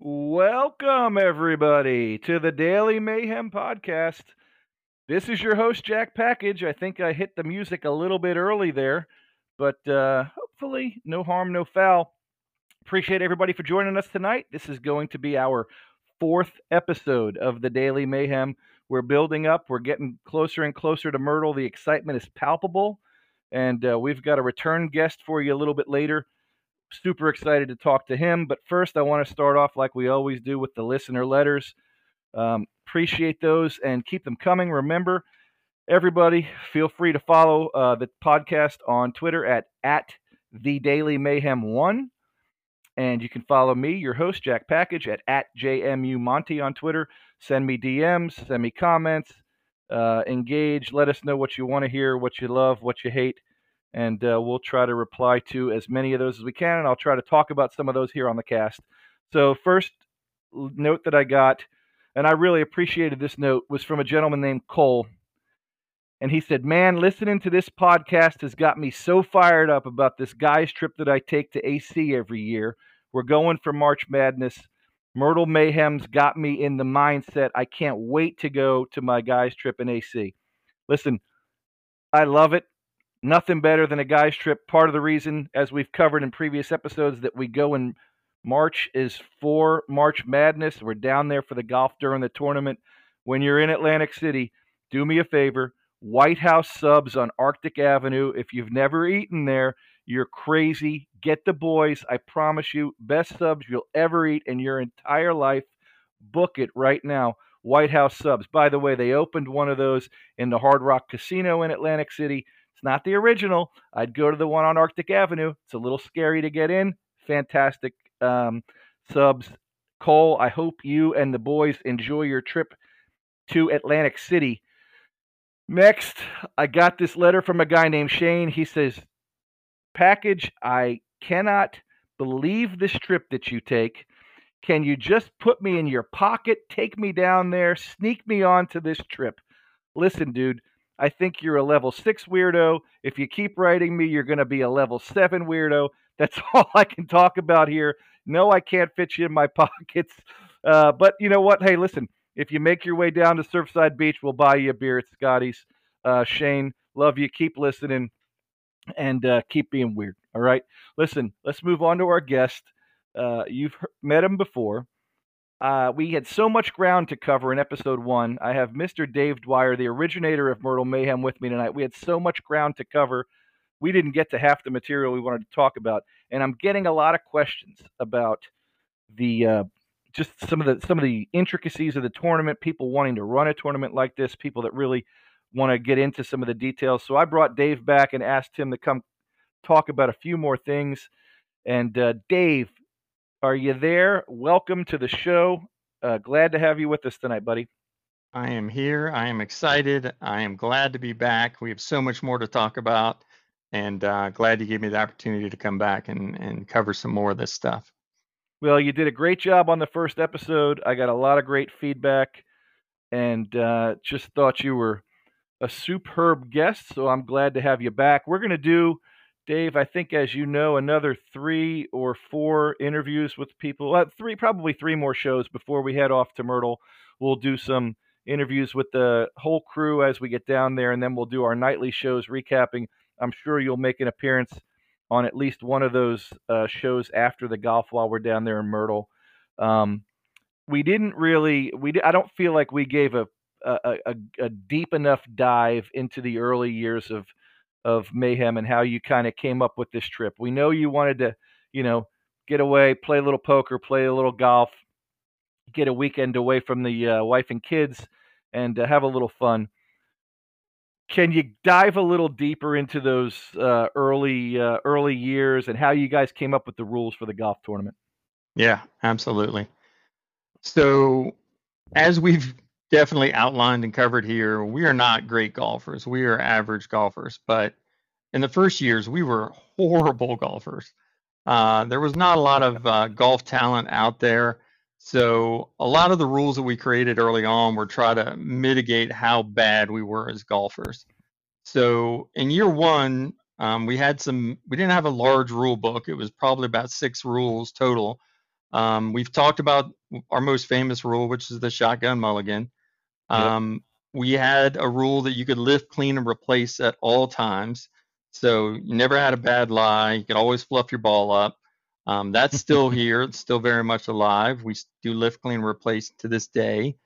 Welcome, everybody, to the Daily Mayhem Podcast. This is your host, Jack Package. I think I hit the music a little bit early there, but uh, hopefully, no harm, no foul. Appreciate everybody for joining us tonight. This is going to be our fourth episode of the Daily Mayhem. We're building up, we're getting closer and closer to Myrtle. The excitement is palpable, and uh, we've got a return guest for you a little bit later super excited to talk to him. But first, I want to start off like we always do with the listener letters. Um, appreciate those and keep them coming. Remember, everybody, feel free to follow uh, the podcast on Twitter at at the Daily Mayhem One, and you can follow me, your host Jack Package, at at JMU Monty on Twitter. Send me DMs, send me comments, uh, engage. Let us know what you want to hear, what you love, what you hate and uh, we'll try to reply to as many of those as we can, and I'll try to talk about some of those here on the cast. So, first note that I got, and I really appreciated this note, was from a gentleman named Cole. And he said, Man, listening to this podcast has got me so fired up about this guy's trip that I take to AC every year. We're going for March Madness. Myrtle Mayhem's got me in the mindset. I can't wait to go to my guy's trip in AC. Listen, I love it nothing better than a guy's trip. Part of the reason, as we've covered in previous episodes, that we go in March is for March Madness. We're down there for the golf during the tournament. When you're in Atlantic City, do me a favor White House subs on Arctic Avenue. If you've never eaten there, you're crazy. Get the boys. I promise you, best subs you'll ever eat in your entire life. Book it right now. White House subs. By the way, they opened one of those in the Hard Rock Casino in Atlantic City. It's not the original. I'd go to the one on Arctic Avenue. It's a little scary to get in. Fantastic um, subs. Cole, I hope you and the boys enjoy your trip to Atlantic City. Next, I got this letter from a guy named Shane. He says, Package, I cannot believe this trip that you take. Can you just put me in your pocket, take me down there, sneak me onto this trip? Listen, dude, I think you're a level six weirdo. If you keep writing me, you're going to be a level seven weirdo. That's all I can talk about here. No, I can't fit you in my pockets. Uh, but you know what? Hey, listen, if you make your way down to Surfside Beach, we'll buy you a beer at Scotty's. Uh, Shane, love you. Keep listening and uh, keep being weird. All right. Listen, let's move on to our guest. Uh, you've met him before. Uh, we had so much ground to cover in episode one. I have Mr. Dave Dwyer, the originator of Myrtle Mayhem, with me tonight. We had so much ground to cover. We didn't get to half the material we wanted to talk about, and I'm getting a lot of questions about the uh, just some of the some of the intricacies of the tournament. People wanting to run a tournament like this, people that really want to get into some of the details. So I brought Dave back and asked him to come talk about a few more things. And uh, Dave, are you there? Welcome to the show. Uh, glad to have you with us tonight, buddy. I am here. I am excited. I am glad to be back. We have so much more to talk about, and uh, glad you gave me the opportunity to come back and, and cover some more of this stuff. Well, you did a great job on the first episode. I got a lot of great feedback, and uh, just thought you were a superb guest. So I'm glad to have you back. We're going to do Dave, I think, as you know, another three or four interviews with people, uh, three, probably three more shows before we head off to Myrtle. We'll do some interviews with the whole crew as we get down there, and then we'll do our nightly shows recapping. I'm sure you'll make an appearance on at least one of those uh, shows after the golf while we're down there in Myrtle. Um, we didn't really, we I don't feel like we gave a a, a, a deep enough dive into the early years of of mayhem and how you kind of came up with this trip. We know you wanted to, you know, get away, play a little poker, play a little golf, get a weekend away from the uh, wife and kids, and uh, have a little fun. Can you dive a little deeper into those uh, early uh, early years and how you guys came up with the rules for the golf tournament? Yeah, absolutely. So, as we've definitely outlined and covered here, we are not great golfers. We are average golfers. But in the first years, we were horrible golfers. Uh, there was not a lot of uh, golf talent out there. So a lot of the rules that we created early on were try to mitigate how bad we were as golfers. So in year one, um, we had some. We didn't have a large rule book. It was probably about six rules total. Um, we've talked about our most famous rule, which is the shotgun mulligan. Yep. Um, we had a rule that you could lift, clean, and replace at all times. So you never had a bad lie. You could always fluff your ball up. Um, that's still here. It's still very much alive. We do lift, clean, and replace to this day.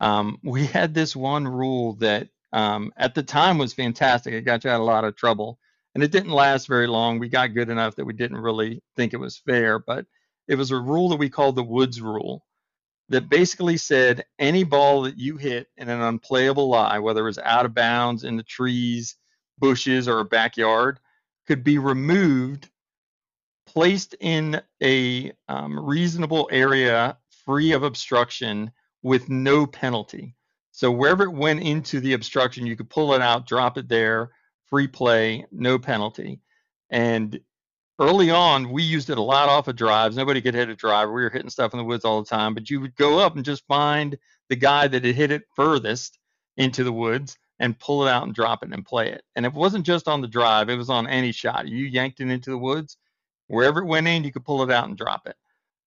Um, we had this one rule that um, at the time was fantastic. It got you out of a lot of trouble, and it didn't last very long. We got good enough that we didn't really think it was fair, but it was a rule that we called the Woods Rule that basically said any ball that you hit in an unplayable lie, whether it was out of bounds in the trees, bushes, or a backyard, could be removed, placed in a um, reasonable area free of obstruction with no penalty. So wherever it went into the obstruction, you could pull it out, drop it there, free play, no penalty. And early on, we used it a lot off of drives. Nobody could hit a driver. We were hitting stuff in the woods all the time, but you would go up and just find the guy that had hit it furthest into the woods and pull it out and drop it and play it. And it wasn't just on the drive, it was on any shot. You yanked it into the woods, wherever it went in, you could pull it out and drop it.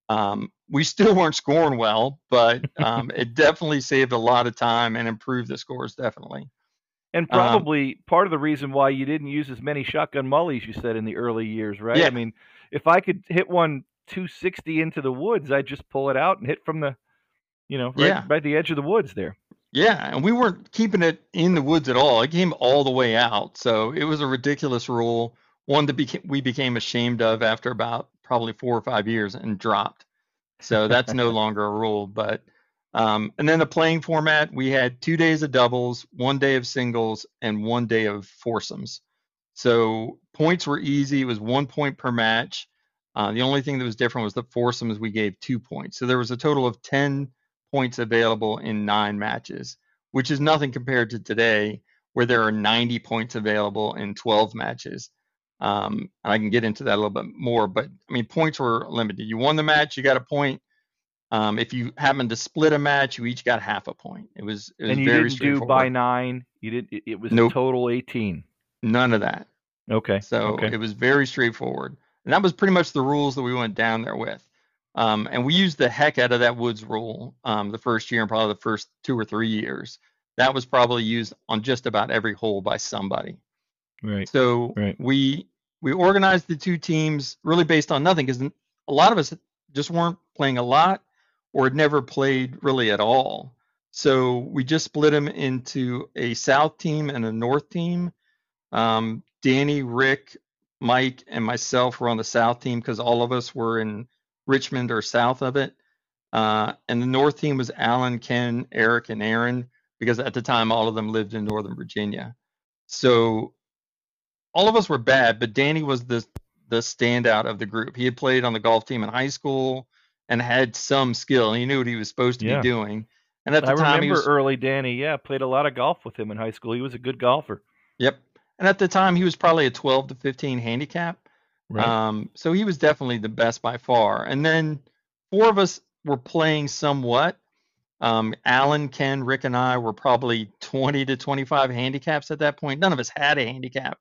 Um, we still weren't scoring well, but um, it definitely saved a lot of time and improved the scores, definitely. And Um, probably part of the reason why you didn't use as many shotgun mullies, you said in the early years, right? Yeah. I mean, if I could hit one 260 into the woods, I'd just pull it out and hit from the, you know, right Yeah. by the edge of the woods there. Yeah, and we weren't keeping it in the woods at all. It came all the way out. So it was a ridiculous rule, one that beca- we became ashamed of after about probably four or five years and dropped. So that's no longer a rule. But um, and then the playing format, we had two days of doubles, one day of singles, and one day of foursomes. So points were easy. It was one point per match. Uh, the only thing that was different was the foursomes we gave two points. So there was a total of 10 points available in nine matches, which is nothing compared to today, where there are 90 points available in 12 matches. Um, and I can get into that a little bit more, but I mean, points were limited. You won the match, you got a point. Um, if you happened to split a match, you each got half a point. It was it was And you very didn't do by nine. You did. It, it was Nope. total 18. None of that. Okay. So okay. it was very straightforward. And that was pretty much the rules that we went down there with. Um, and we used the heck out of that Woods rule um, the first year and probably the first two or three years. That was probably used on just about every hole by somebody. right. So Right. we we organized the two teams really based on nothing because a lot of us just weren't playing a lot or had never played really at all. So we just split them into a South team and a North team. Um, Danny, Rick, Mike, and myself were on the South team because all of us were in Richmond or south of it. Uh, and the North team was Alan, Ken, Eric, and Aaron because at the time all of them lived in Northern Virginia. So all of us were bad, but Danny was the the standout of the group. He had played on the golf team in high school and had some skill. He knew what he was supposed to Yeah. be doing. And at the I time, he remember was early Danny. Yeah, played a lot of golf with him in high school. He was a good golfer. yep. And at the time, he was probably a 12 to 15 handicap. Right. Um, so he was definitely the best by far. And then four of us were playing somewhat. Um, Alan, Ken, Rick, and I were probably 20 to 25 handicaps at that point. None of us had a handicap,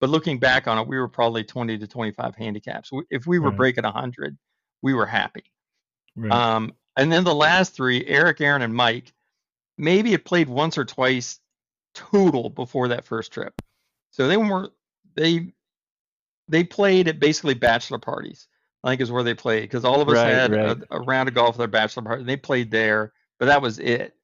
but looking back on it, we were probably 20 to 25 handicaps. If we were Right. breaking 100, we were happy. Right. Um, and then the last three, Eric, Aaron, and Mike, maybe had played once or twice total before that first trip. So they were they they played at basically bachelor parties. I think is where they played because all of us Right, had right. a, a round of golf at their bachelor party. And They played there, but that was it.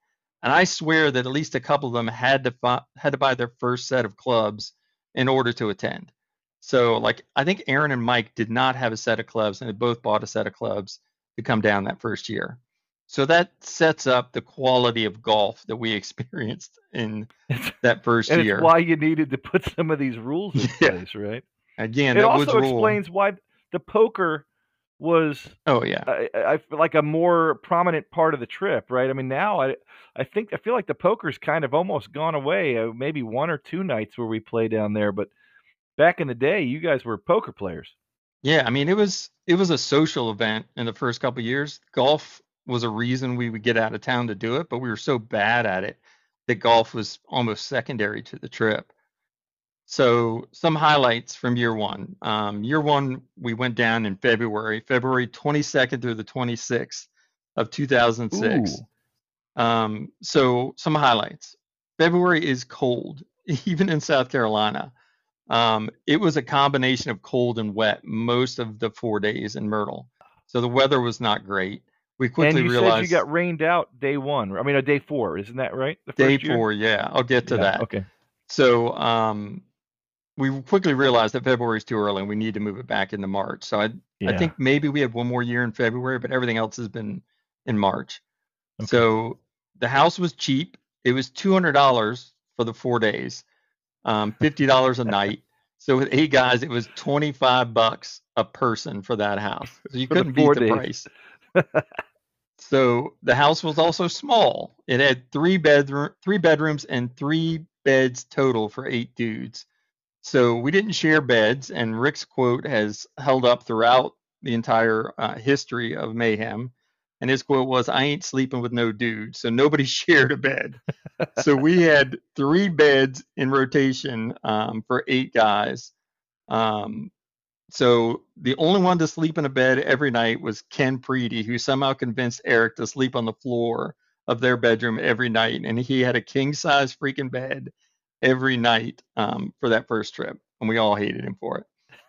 And I swear that at least a couple of them had to fi- had to buy their first set of clubs in order to attend. So like I think Aaron and Mike did not have a set of clubs, and they both bought a set of clubs to come down that first year. So that sets up the quality of golf that we experienced in that first and year. it's why you needed to put some of these rules in Yeah. place, right? Again, it that also Woods rule. explains why the poker was Oh yeah, I, I feel like a more prominent part of the trip, right? I mean, now I I think I feel like the poker's kind of almost gone away. Uh, maybe one or two nights where we play down there, but back in the day, you guys were poker players. Yeah. I mean, it was it was a social event in the first couple of years. Golf was a reason we would get out of town to do it, but we were so bad at it that golf was almost secondary to the trip. So some highlights from year one. Um, year one, we went down in February, February 22nd through the 26th of 2006. Um, so some highlights. February is cold, even in South Carolina. Um, it was a combination of cold and wet most of the four days in Myrtle. So the weather was not great. We quickly and you realized said you got rained out day one. I mean, a day four, isn't that right? Day first year? four, yeah, I'll get to Yeah, that. Okay. So um, we quickly realized that February is too early and we need to move it back into March. So I, Yeah. I think maybe we have one more year in February, but everything else has been in March. Okay. So the house was cheap. It was two hundred dollars for the four days, um, fifty dollars a night. So with eight guys, it was twenty five bucks a person for that house. So you couldn't beat the days. price. So the house was also small. It had three bedroom, three bedrooms, and three beds total for eight dudes. So we didn't share beds, and Rick's quote has held up throughout the entire uh, history of Mayhem. And his quote was, "I ain't sleeping with no dude." So nobody shared a bed. so we had three beds in rotation um, for eight guys. Um, so the only one to sleep in a bed every night was Ken Preedy, who somehow convinced Eric to sleep on the floor of their bedroom every night, and he had a king size freaking bed every night um, for that first trip, and we all hated him for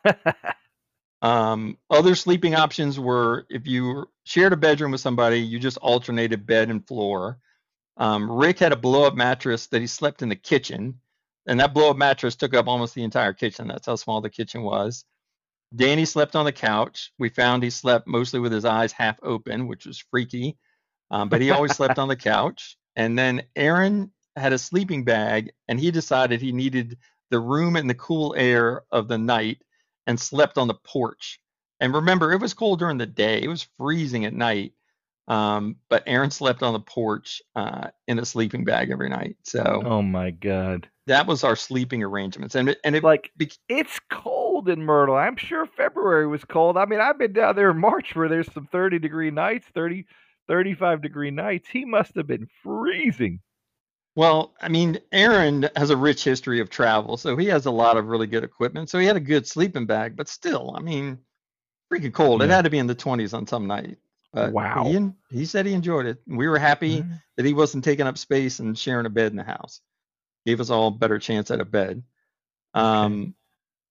it. Um, other sleeping options were if you shared a bedroom with somebody, you just alternated bed and floor. Um, Rick had a blow up mattress that he slept in the kitchen, and that blow up mattress took up almost the entire kitchen. That's how small the kitchen was. Danny slept on the couch. We found he slept mostly with his eyes half open, which was freaky, um, but he always slept on the couch. And then Aaron had a sleeping bag, and he decided he needed the room and the cool air of the night and slept on the porch. And remember, it was cold during the day, it was freezing at night. Um, but Aaron slept on the porch uh, in a sleeping bag every night. So oh my god. that was our sleeping arrangements. And it, and it Like bec- it's cold in Myrtle. I'm sure February was cold. I mean, I've been down there in March where there's some 30 degree nights, 30, 35 degree nights. He must have been freezing. Well, I mean, Aaron has a rich history of travel, so he has a lot of really good equipment. So he had a good sleeping bag, but still, I mean, freaking cold. It had to be in the 20s on some night. But Wow. He, he said he enjoyed it. We were happy that he wasn't taking up space and sharing a bed in the house. Gave us all a better chance at a bed. Um,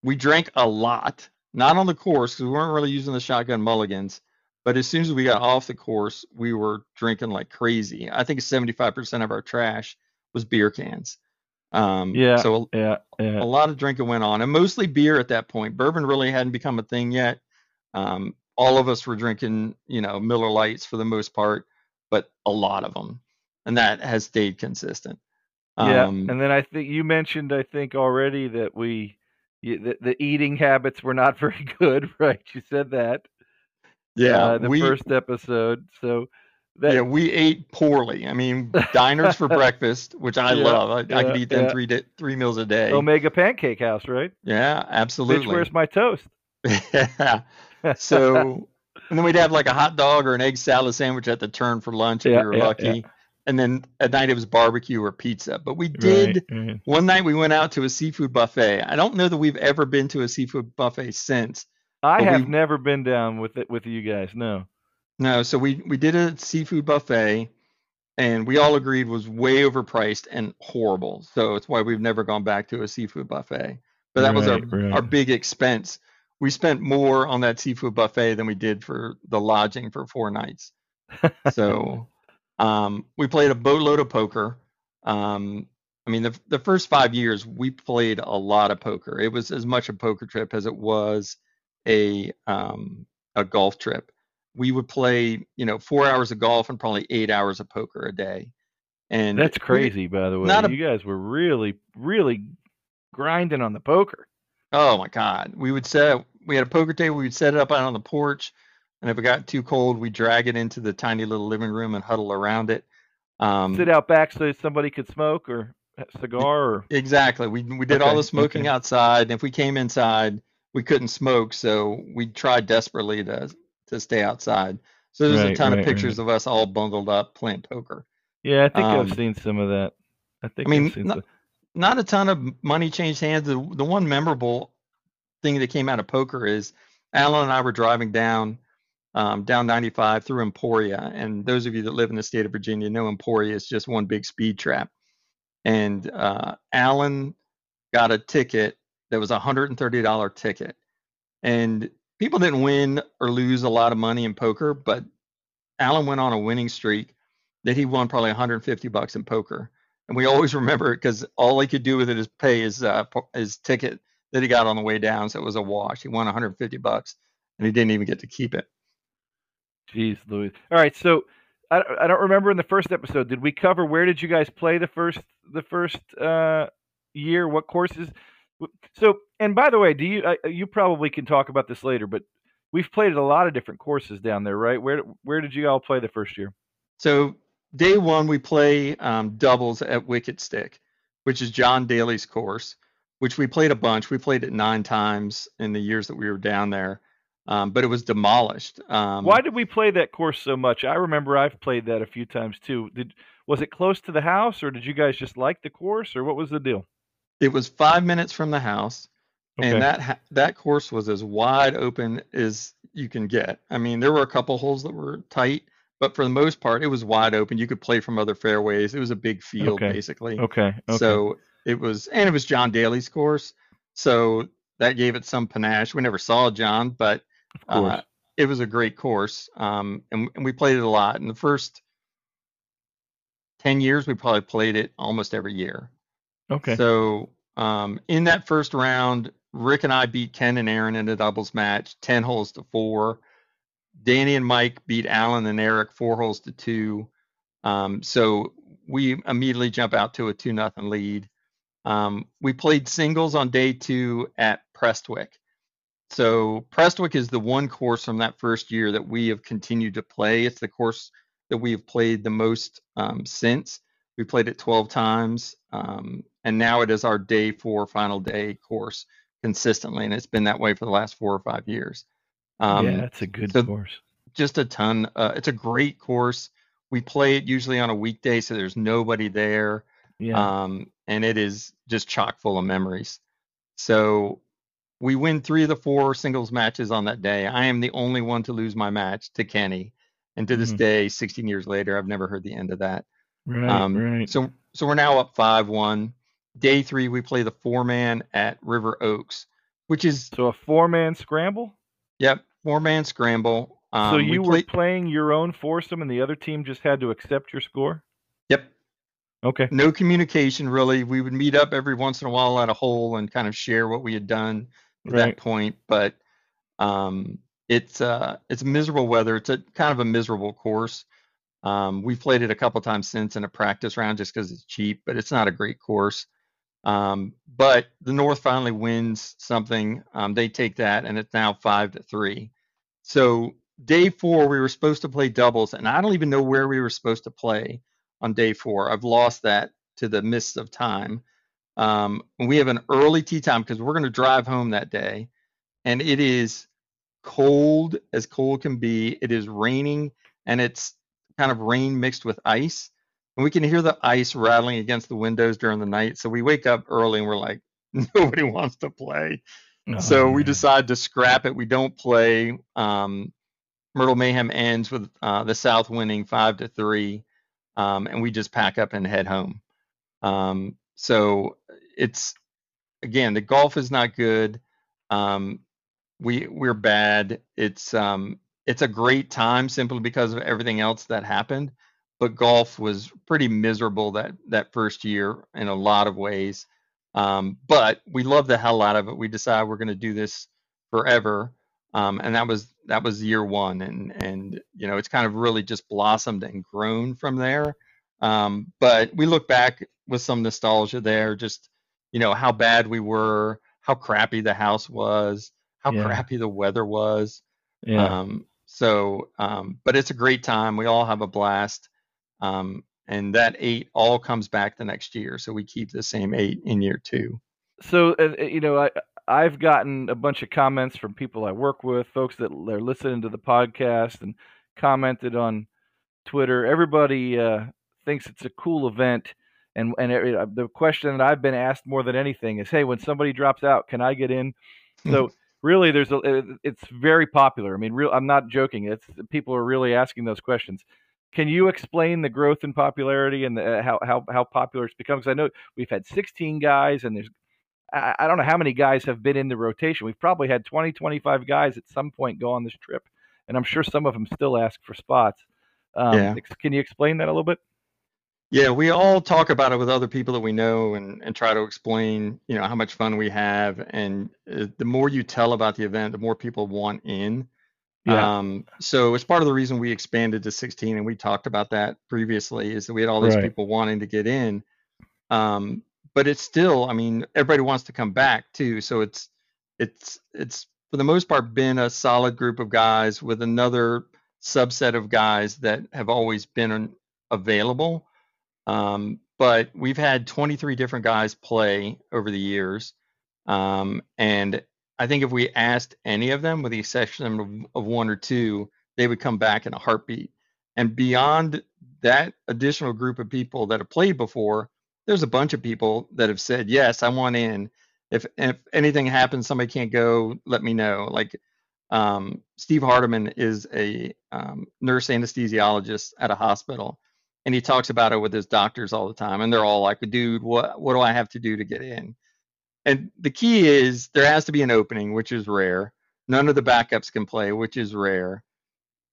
we drank a lot, not on the course because we weren't really using the shotgun mulligans. But as soon as we got off the course, we were drinking like crazy. I think 75% of our trash was beer cans. Um, Yeah. So Yeah, a lot of drinking went on, and mostly beer at that point. Bourbon really hadn't become a thing yet. Um, all of us were drinking, you know, Miller Lites for the most part, but a lot of them, and that has stayed consistent. Yeah, Um, and then I think you mentioned, I think already that we, the, the eating habits were not very good, right? You said that. yeah, uh, the we first episode. So that yeah we ate poorly. I mean, diners for breakfast, which I Yeah, love. I, I could eat them yeah. three di- three meals a day. Omega Pancake House, right? yeah, Bitch, absolutely. where's my toast? yeah. So, and then we'd have like a hot dog or an egg salad sandwich at the turn for lunch if Yeah, we were yeah, lucky. yeah. And then at night it was barbecue or pizza. But we did Right, right. one night we went out to a seafood buffet. I don't know that we've ever been to a seafood buffet since. I have we- never been down with it with you guys. No. No, so we we did a seafood buffet and we all agreed was way overpriced and horrible. So it's why we've never gone back to a seafood buffet. But that was our Right, right. our big expense. We spent more on that seafood buffet than we did for the lodging for four nights. So um, we played a boatload of poker. Um, I mean, the the first five years we played a lot of poker. It was as much a poker trip as it was a um, a golf trip. We would play, you know, four hours of golf and probably eight hours of poker a day. And That's we- crazy, by the way. a- you guys were really, really grinding on the poker. Oh my God. We would set we had a poker table, we would set it up out on the porch, and if it got too cold, we'd drag it into the tiny little living room and huddle around it. Um, Sit out back so somebody could smoke or cigar or exactly. We we did all the smoking okay. outside, and if we came inside, we couldn't smoke, so we tried desperately to to stay outside. So there's a ton right, of pictures of us all bundled up playing poker. yeah, I think Um, I've seen some of that. I think mean, I've seen not- some. not a ton of money changed hands. The, the one memorable thing that came out of poker is Alan and I were driving down um, down 95 through Emporia, and those of you that live in the state of Virginia know Emporia is just one big speed trap. And uh, Alan got a ticket that was a $130 ticket, and people didn't win or lose a lot of money in poker, but Alan went on a winning streak that he won probably 150 bucks in poker. And we always remember it because all he could do with it is pay his uh, his ticket that he got on the way down. So it was a wash. He won 150 bucks, and he didn't even get to keep it. Jeez, Louis. All right, so I, I don't remember in the first episode. Did we cover where did you guys play the first the first uh, year? What courses? So, and by the way, do you uh, you probably can talk about this later, but we've played at a lot of different courses down there, right? Where where did you all play the first year? So day one we play um, doubles at Wicked Stick, which is John Daly's course, which we played a bunch. We played it nine times in the years that we were down there, um, but it was demolished. Um, Why did we play that course so much? I remember I've played that a few times too. Did was it close to the house, or did you guys just like the course, or what was the deal? It was five minutes from the house, okay. and that that course was as wide open as you can get. I mean, there were a couple holes that were tight, but for the most part, it was wide open. You could play from other fairways. It was a big field, okay. basically. Okay. okay. So it was, and it was John Daly's course, so that gave it some panache. We never saw John, but uh, it was a great course, um, and, and we played it a lot. In the first ten years, we probably played it almost every year. Okay. So um, in that first round, Rick and I beat Ken and Aaron in a doubles match, 10 holes to four. Danny and Mike beat Alan and Eric four holes to two. Um, so we immediately jump out to a two nothing lead. Um, we played singles on day two at Prestwick. So Prestwick is the one course from that first year that we have continued to play. It's the course that we have played the most um, since. We played it 12 times, um, and now it is our day four final day course consistently, and it's been that way for the last four or five years. Um, yeah, it's a good so course. Just a ton. Uh, it's a great course. We play it usually on a weekday, so there's nobody there. Yeah. Um, and it is just chock full of memories. So we win three of the four singles matches on that day. I am the only one to lose my match to Kenny, and to this mm-hmm. day, 16 years later, I've never heard the end of that. Right, um, right. So so we're now up five one. Day three, we play the four man at River Oaks, which is so a four man scramble. Yep, four man scramble. Um, so you we were playing your own foursome, and the other team just had to accept your score. Yep. Okay. No communication really. We would meet up every once in a while at a hole and kind of share what we had done at right. that point, but um, it's uh, it's miserable weather. It's a kind of a miserable course. Um, we've played it a couple times since in a practice round just because it's cheap, but it's not a great course. Um, but the North finally wins something. Um, they take that, and it's now five to three. So day four, we were supposed to play doubles, and I don't even know where we were supposed to play on day four. I've lost that to the mists of time. Um, we have an early tee time because we're going to drive home that day, and it is cold as cold can be. It is raining, and it's kind of rain mixed with ice and we can hear the ice rattling against the windows during the night. So we wake up early and we're like, nobody wants to play. Oh, so man. we decide to scrap it. We don't play. Um, Myrtle Mayhem ends with uh, the South winning five to three, um, and we just pack up and head home. Um, so it's again the golf is not good. Um, we we're bad. It's um, it's a great time simply because of everything else that happened but golf was pretty miserable that that first year in a lot of ways. Um, but we love the hell out of it. We decided we're going to do this forever, um, and that was that was year one, and and you know it's kind of really just blossomed and grown from there. Um, but we look back with some nostalgia there, just you know how bad we were, how crappy the house was, how yeah. crappy the weather was. Yeah. Um, so, um, but it's a great time. We all have a blast. Um, and that eight all comes back the next year. So we keep the same eight in year two. So, uh, you know, I, I've gotten a bunch of comments from people I work with, folks that are listening to the podcast and commented on Twitter. Everybody uh, thinks it's a cool event. And and it, uh, the question that I've been asked more than anything is, hey, when somebody drops out, can I get in? So really, there's a it's very popular. I mean, real I'm not joking. It's people are really asking those questions. Can you explain the growth in popularity and the, how how how popular it's become? Because I know we've had 16 guys, and there's I, I don't know how many guys have been in the rotation. We've probably had 20, 25 guys at some point go on this trip, and I'm sure some of them still ask for spots. Um, Yeah. Can you explain that a little bit? Yeah, we all talk about it with other people that we know and, and try to explain, you know, how much fun we have. And uh, the more you tell about the event, the more people want in. Yeah. Um, so it's part of the reason we expanded to 16, and we talked about that previously, is that we had all these Right. people wanting to get in. Um, but it's still, I mean, everybody wants to come back too. So it's it's it's for the most part been a solid group of guys with another subset of guys that have always been available. Um, but we've had 23 different guys play over the years. Um, and I think if we asked any of them, with the exception of, of one or two, they would come back in a heartbeat. And beyond that additional group of people that have played before, there's a bunch of people that have said, yes, I want in. If if anything happens, somebody can't go, let me know. Like um, Steve Hardiman is a um, nurse anesthesiologist at a hospital, and he talks about it with his doctors all the time, and they're all like, "Dude, what what do I have to do to get in?" And the key is there has to be an opening, which is rare. None of the backups can play, which is rare.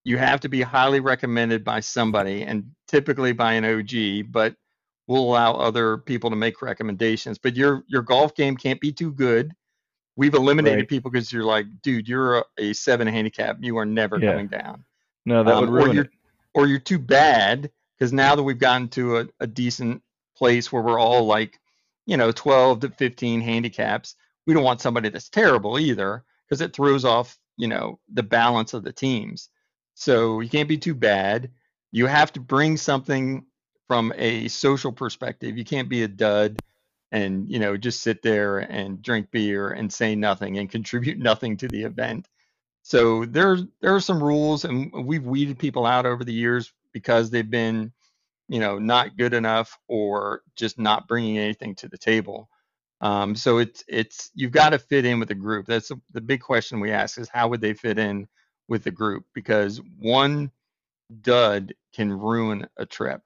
You have to be highly recommended by somebody, and typically by an OG, but we'll allow other people to make recommendations. But your your golf game can't be too good. We've eliminated Right. people because you're like, dude, you're a, a seven handicap. You are never Yeah. coming down. No, that would Um, or you're it. or you're too bad because now that we've gotten to a, a decent place where we're all like, you know, 12 to 15 handicaps, we don't want somebody that's terrible either because it throws off, you know, the balance of the teams. So you can't be too bad. You have to bring something from a social perspective. You can't be a dud and, you know, just sit there and drink beer and say nothing and contribute nothing to the event. So there there are some rules, and we've weeded people out over the years because they've been, you know, not good enough or just not bringing anything to the table. Um, so it's it's you've got to fit in with the group. That's the the big question we ask is how would they fit in with the group? Because one dud can ruin a trip,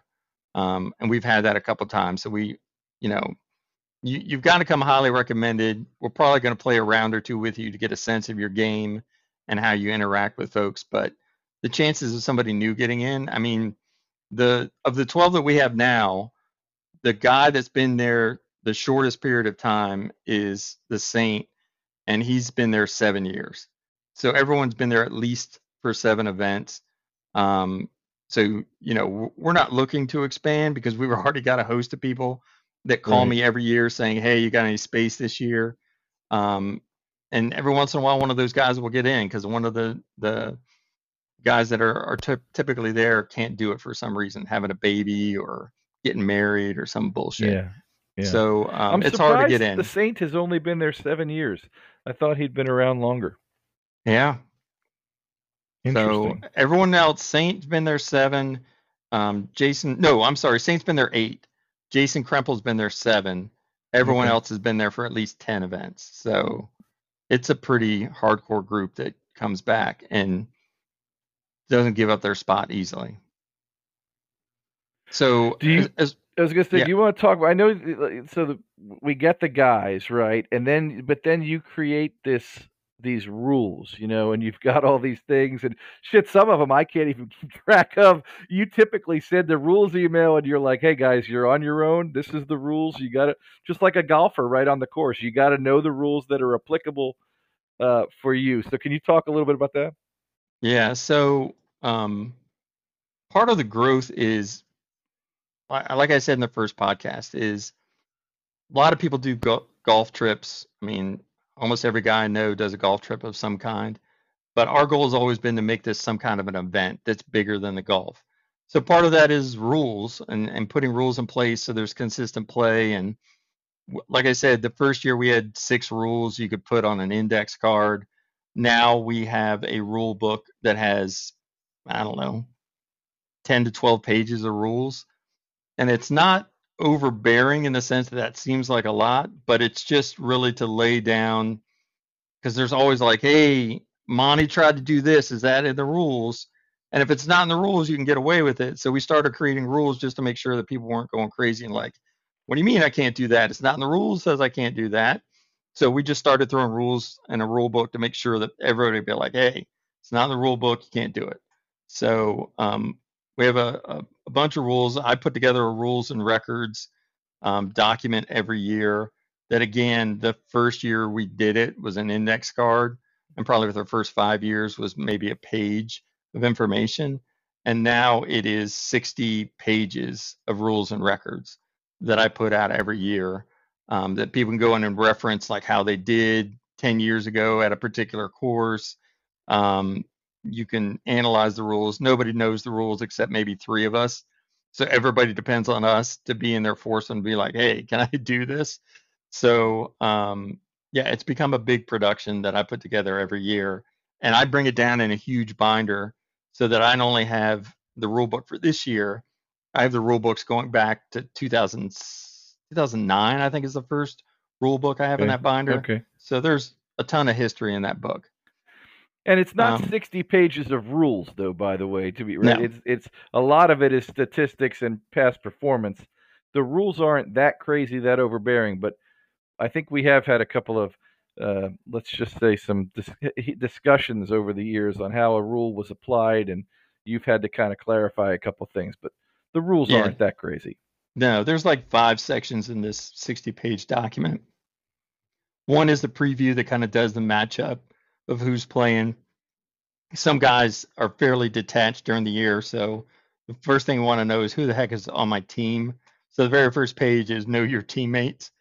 um, and we've had that a couple times. So we, you know, you, you've got to come highly recommended. We're probably going to play a round or two with you to get a sense of your game and how you interact with folks. But the chances of somebody new getting in, I mean, the of the 12 that we have now, the guy that's been there the shortest period of time is the Saint, and he's been there seven years. So everyone's been there at least for seven events. Um, so you know we're not looking to expand because we've already got a host of people that call Right. me every year saying, "Hey, you got any space this year?" Um, and every once in a while, one of those guys will get in because one of the the guys that are are typ- typically there can't do it for some reason, having a baby or getting married or some bullshit. Yeah. Yeah. So um, it's hard to get in. The Saint has only been there seven years. I thought he'd been around longer. Yeah. So everyone else, Saint's been there seven. Um, Jason, no, I'm sorry, Saint's been there eight. Jason Krempel's been there seven. Everyone Okay. else has been there for at least ten events. So it's a pretty hardcore group that comes back and doesn't give up their spot easily. So Do you- as, as I was gonna say, Yeah. do you want to talk? I know, so the, we get the guys right, and then but then you create this these rules, you know, and you've got all these things and shit. Some of them I can't even keep track of. You typically send the rules email, and you're like, "Hey guys, you're on your own. This is the rules. You got to just like a golfer right on the course. You got to know the rules that are applicable uh, for you." So, can you talk a little bit about that? Yeah, so um, part of the growth is, like I said in the first podcast, is a lot of people do go- golf trips. I mean, almost every guy I know does a golf trip of some kind. But our goal has always been to make this some kind of an event that's bigger than the golf. So part of that is rules and, and putting rules in place so there's consistent play. And like I said, the first year we had six rules you could put on an index card. Now we have a rule book that has, I don't know, 10 to 12 pages of rules. And it's not overbearing in the sense that that seems like a lot, but it's just really to lay down because there's always like, hey, Monty tried to do this. Is that in the rules? And if it's not in the rules, you can get away with it. So we started creating rules just to make sure that people weren't going crazy and like, what do you mean I can't do that? It's not in the rules, says I can't do that. So we just started throwing rules in a rule book to make sure that everybody would be like, hey, it's not in the rule book, you can't do it. So um, we have a, a, a, bunch of rules. I put together a rules and records um, document every year. That again, the first year we did it was an index card, and probably with our first five years was maybe a page of information. And now it is 60 pages of rules and records that I put out every year um, that people can go in and reference, like how they did 10 years ago at a particular course. Um, you can analyze the rules. Nobody knows the rules except maybe three of us. So everybody depends on us to be in their force and be like, hey, can I do this? So um, yeah, it's become a big production that I put together every year. And I bring it down in a huge binder so that I not only have the rule book for this year, I have the rule books going back to 2000, 2009, I think is the first rule book I have okay. in that binder. Okay. So there's a ton of history in that book. And it's not um, 60 pages of rules, though. By the way, to be right, no. it's it's a lot of it is statistics and past performance. The rules aren't that crazy, that overbearing, but I think we have had a couple of, uh, let's just say, some dis- discussions over the years on how a rule was applied, and you've had to kind of clarify a couple things. But the rules yeah. aren't that crazy. No, there's like five sections in this 60 page document. One is the preview that kind of does the matchup of who's playing. Some guys are fairly detached during the year, so the first thing you want to know is who the heck is on my team. So the very first page is know your teammates.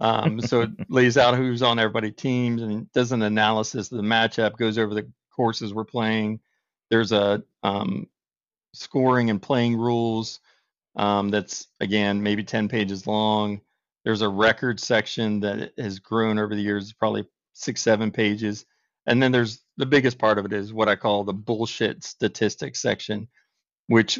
Um, so it lays out who's on everybody's teams and does an analysis of the matchup, goes over the courses we're playing. There's a um, scoring and playing rules um, that's again maybe 10 pages long. There's a record section that has grown over the years, probably six, seven pages. And then there's the biggest part of it is what I call the bullshit statistics section, which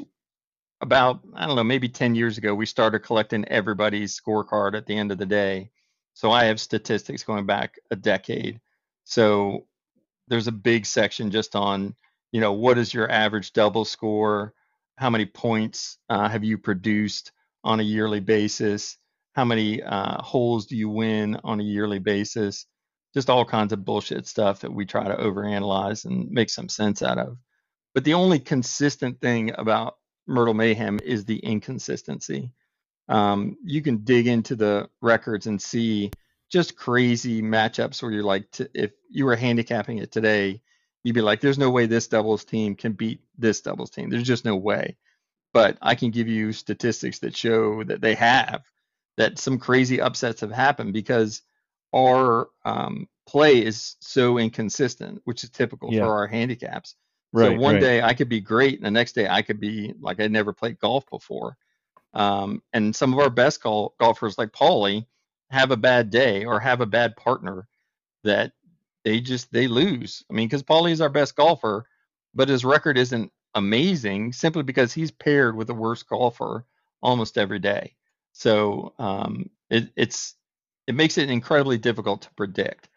about, I don't know, maybe 10 years ago, we started collecting everybody's scorecard at the end of the day. So I have statistics going back a decade. So there's a big section just on, you know, what is your average double score? How many points uh, have you produced on a yearly basis? How many uh, holes do you win on a yearly basis? Just all kinds of bullshit stuff that we try to overanalyze and make some sense out of. But the only consistent thing about Myrtle Mayhem is the inconsistency. Um, you can dig into the records and see just crazy matchups where you're like, t- if you were handicapping it today, you'd be like, there's no way this doubles team can beat this doubles team. There's just no way. But I can give you statistics that show that they have, that some crazy upsets have happened because our um, play is so inconsistent, which is typical yeah. for our handicaps. Right, so one right. day I could be great, and the next day I could be like I never played golf before. Um, and some of our best gol- golfers, like Paulie, have a bad day or have a bad partner that they just they lose. I mean, because Paulie is our best golfer, but his record isn't amazing simply because he's paired with the worst golfer almost every day. So um, it, it's it makes it incredibly difficult to predict.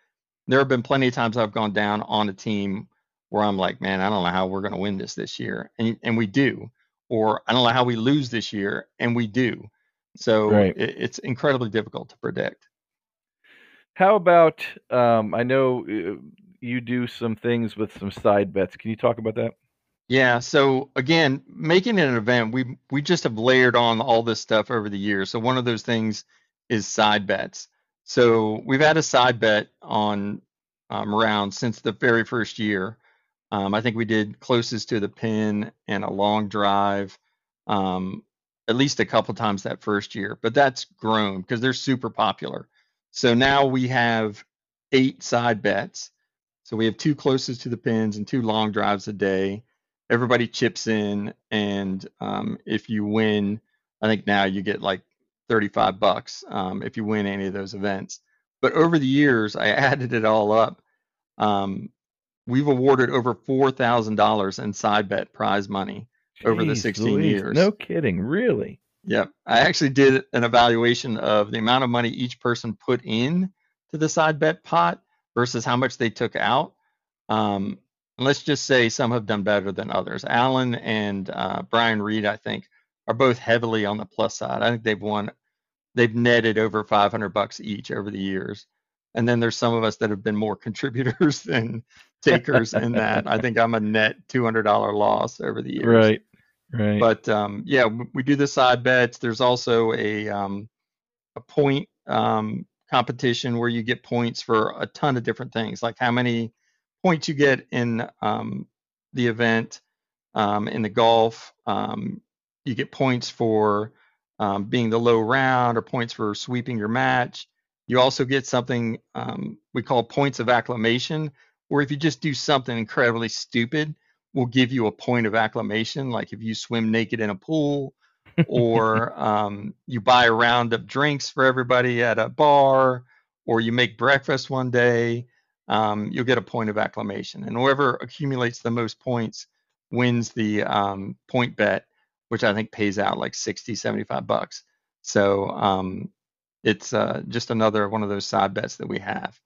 There have been plenty of times I've gone down on a team where I'm like, man, I don't know how we're going to win this this year, and and we do, or I don't know how we lose this year, and we do. So right. it, it's incredibly difficult to predict. How about? Um, I know uh, you do some things with some side bets. Can you talk about that? Yeah. So again, making it an event, we we just have layered on all this stuff over the years. So one of those things is side bets. So we've had a side bet on um, around since the very first year. Um, I think we did closest to the pin and a long drive, um, at least a couple times that first year. But that's grown because they're super popular. So now we have eight side bets. So we have two closest to the pins and two long drives a day. Everybody chips in, and um, if you win, I think now you get like 35 bucks um, if you win any of those events. But over the years, I added it all up. Um, we've awarded over four thousand dollars in side bet prize money Jeez over the 16 Louise, years. No kidding, really? Yep. I actually did an evaluation of the amount of money each person put in to the side bet pot versus how much they took out. Um, let's just say some have done better than others. Alan and uh, Brian Reed, I think, are both heavily on the plus side. I think they've won, they've netted over 500 bucks each over the years. And then there's some of us that have been more contributors than takers in that. I think I'm a net $200 loss over the years. Right. Right. But um, yeah, we do the side bets. There's also a um, a point um, competition where you get points for a ton of different things, like how many points you get in um, the event, um, in the golf. Um, you get points for um, being the low round or points for sweeping your match. You also get something um, we call points of acclamation, where if you just do something incredibly stupid, we'll give you a point of acclamation. Like if you swim naked in a pool, or um, you buy a round of drinks for everybody at a bar, or you make breakfast one day, um, you'll get a point of acclamation. And whoever accumulates the most points wins the um, point bet, which I think pays out like 60, 75 bucks. So um, it's uh, just another one of those side bets that we have.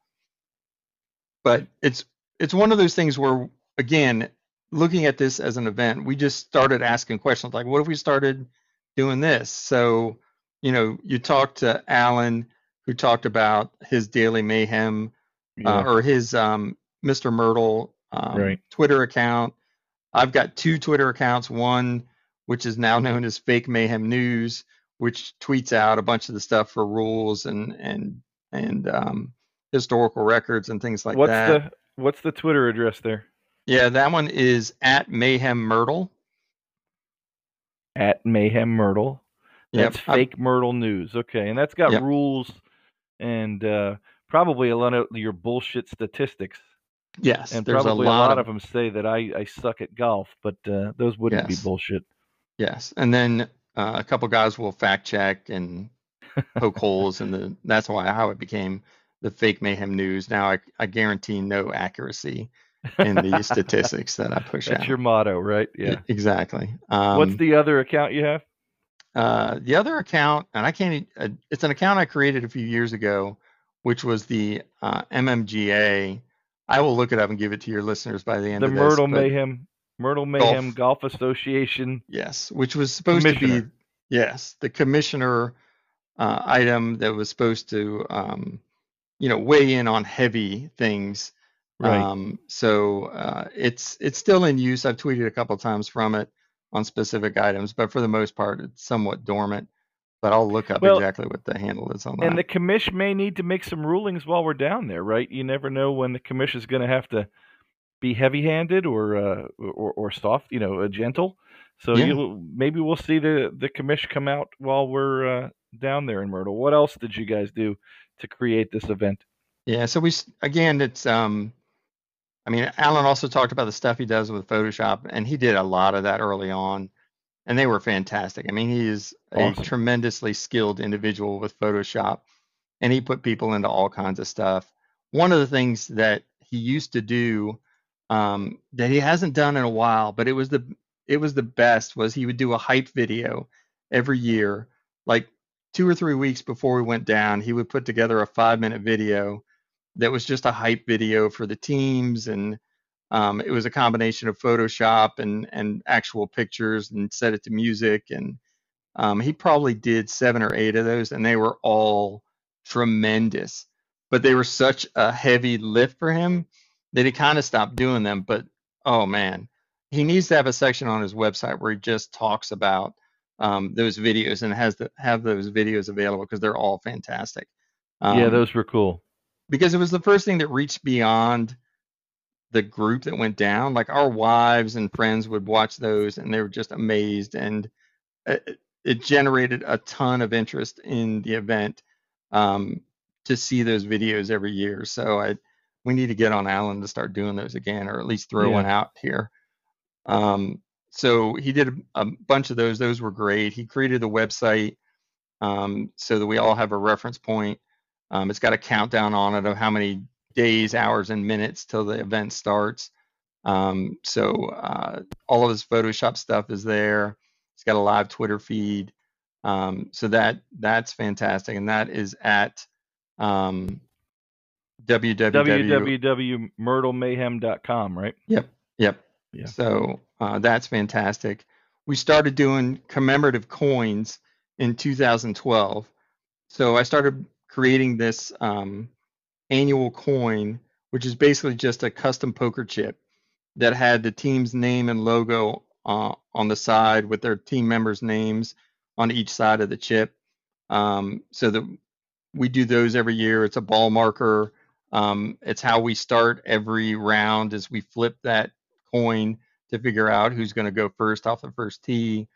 But it's it's one of those things where again, looking at this as an event, we just started asking questions like, what if we started doing this? So, you know, you talked to Alan, who talked about his daily mayhem uh, yeah. uh, or his um, Mr. Myrtle um, right. Twitter account. I've got two Twitter accounts. One, which is now known as Fake Mayhem News, which tweets out a bunch of the stuff for rules and and and um, historical records and things like what's that. What's the what's the Twitter address there? Yeah, that one is at Mayhem Myrtle. At Mayhem Myrtle. That's yep. fake Myrtle news. Okay, and that's got yep. rules and uh, probably a lot of your bullshit statistics. Yes, and probably a lot, a lot of, of, them say that I, I suck at golf, but uh, those wouldn't yes. be bullshit. Yes, and then uh, a couple guys will fact check and poke holes, and the that's why how it became the fake mayhem news. Now I, I guarantee no accuracy in the statistics that I push out. That's out. your motto, right? Yeah. Exactly. Um, What's the other account you have? Uh, the other account, and I can't. Uh, it's an account I created a few years ago, which was the uh, MMGA. I will look it up and give it to your listeners by the end the of this. The Myrtle Mayhem, Myrtle Mayhem Golf. Golf. Association. Yes, which was supposed to be yes the commissioner uh, item that was supposed to um, you know weigh in on heavy things Right. Um, so uh, it's it's still in use. I've tweeted a couple times from it on specific items, but for the most part, it's somewhat dormant. But I'll look up well, exactly what the handle is on that. And the commission may need to make some rulings while we're down there, right? You never know when the commission is going to have to be heavy-handed or uh, or, or soft, you know, uh, gentle. So yeah. you maybe we'll see the the commission come out while we're uh, down there in Myrtle. What else did you guys do to create this event? Yeah, so we again, it's um, I mean, Alan also talked about the stuff he does with Photoshop, and he did a lot of that early on, and they were fantastic. I mean, he is awesome. a tremendously skilled individual with Photoshop, and he put people into all kinds of stuff. One of the things that he used to do um, that he hasn't done in a while, but it was the it was the best was he would do a hype video every year, like two or three weeks before we went down. He would put together a five minute video that was just a hype video for the teams and um, it was a combination of Photoshop and and actual pictures and set it to music and um, he probably did seven or eight of those and they were all tremendous. But they were such a heavy lift for him that he kind of stopped doing them but oh man. He needs to have a section on his website where he just talks about um, those videos and has to have those videos available because they're all fantastic. Yeah those were cool because it was the first thing that reached beyond the group that went down. Like our wives and friends would watch those and they were just amazed. And it, it generated a ton of interest in the event um, to see those videos every year. So I, we need to get on Alan to start doing those again, or at least throw yeah. one out here. Um, so he did a, a, bunch of those. Those were great. He created the website um, so that we all have a reference point. Um, it's got a countdown on it of how many days, hours, and minutes till the event starts. Um, so uh, all of his Photoshop stuff is there. It's got a live Twitter feed. Um, so that that's fantastic, and that is at um, www. www.myrtlemayhem.com, right? Yep, yep. Yeah. So uh, that's fantastic. We started doing commemorative coins in 2012. So I started creating this um, annual coin, which is basically just a custom poker chip that had the team's name and logo uh, on the side with their team members' names on each side of the chip. Um, so that we do those every year. It's a ball marker. Um, it's how we start every round as we flip that coin to figure out who's going to go first off the first tee.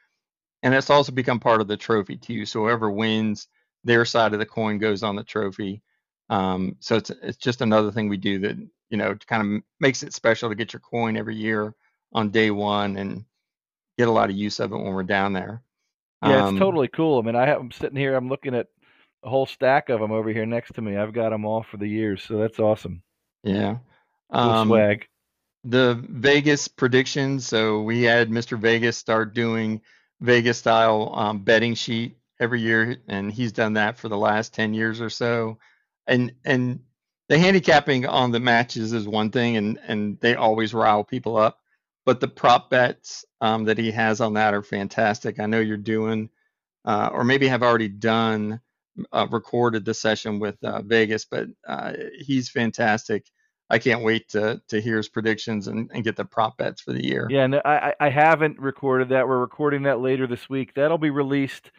And it's also become part of the trophy too. So whoever wins, their side of the coin goes on the trophy. Um, so it's it's just another thing we do that you know kind of makes it special to get your coin every year on day one and get a lot of use of it when we're down there. Yeah, um, it's totally cool. I mean, I have, I'm sitting here, I'm looking at a whole stack of them over here next to me. I've got them all for the years, so that's awesome. Yeah, um, swag. The Vegas predictions. So we had Mr. Vegas start doing Vegas style um, betting sheet every year, and he's done that for the last ten years or so. And and the handicapping on the matches is one thing, and and they always rile people up. But the prop bets um, that he has on that are fantastic. I know you're doing, uh, or maybe have already done, uh, recorded the session with uh, Vegas, but uh, he's fantastic. I can't wait to to hear his predictions and, and get the prop bets for the year. Yeah, no, I I haven't recorded that. We're recording that later this week. That'll be released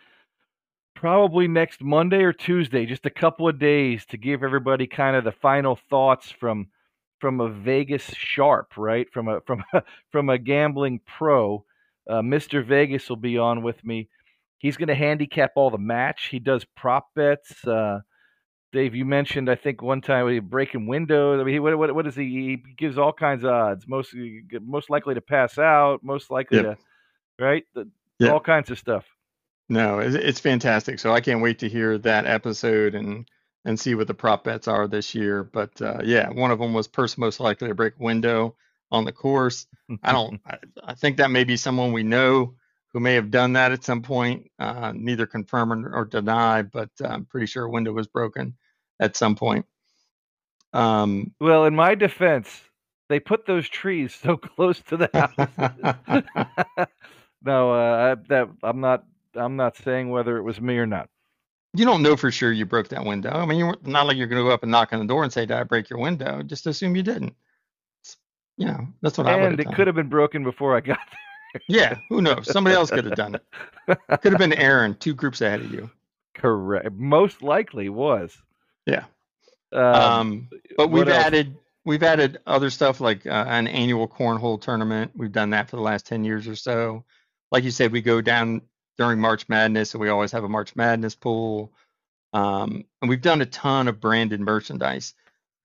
probably next Monday or Tuesday, just a couple of days to give everybody kind of the final thoughts from from a Vegas sharp, right? From a from a, from a gambling pro. Uh, Mr. Vegas will be on with me. He's going to handicap all the match. He does prop bets. Uh, Dave, you mentioned I think one time he breaking windows. I mean, what, what what is he? He gives all kinds of odds. Most most likely to pass out. Most likely yep. to right. The, yep. All kinds of stuff. No, it's fantastic. So I can't wait to hear that episode and and see what the prop bets are this year. But uh, yeah, one of them was person most likely to break window on the course. I don't. I, I, think that may be someone we know who may have done that at some point. Uh, neither confirm or deny, but uh, I'm pretty sure a window was broken at some point. Um, well, in my defense, they put those trees so close to the house. no, uh, that I'm not I'm not saying whether it was me or not. You don't know for sure you broke that window. I mean, you're not like you're going to go up and knock on the door and say, "Did I break your window?" Just assume you didn't. It's, you know, that's what and I. And it could have been broken before I got there. yeah, who knows? Somebody else could have done it. Could have been Aaron, two groups ahead of you. Correct. Most likely was. Yeah. Um, um but we've added we've added other stuff like uh, an annual cornhole tournament. We've done that for the last ten years or so. Like you said, we go down during March Madness, and we always have a March Madness pool. Um, and we've done a ton of branded merchandise.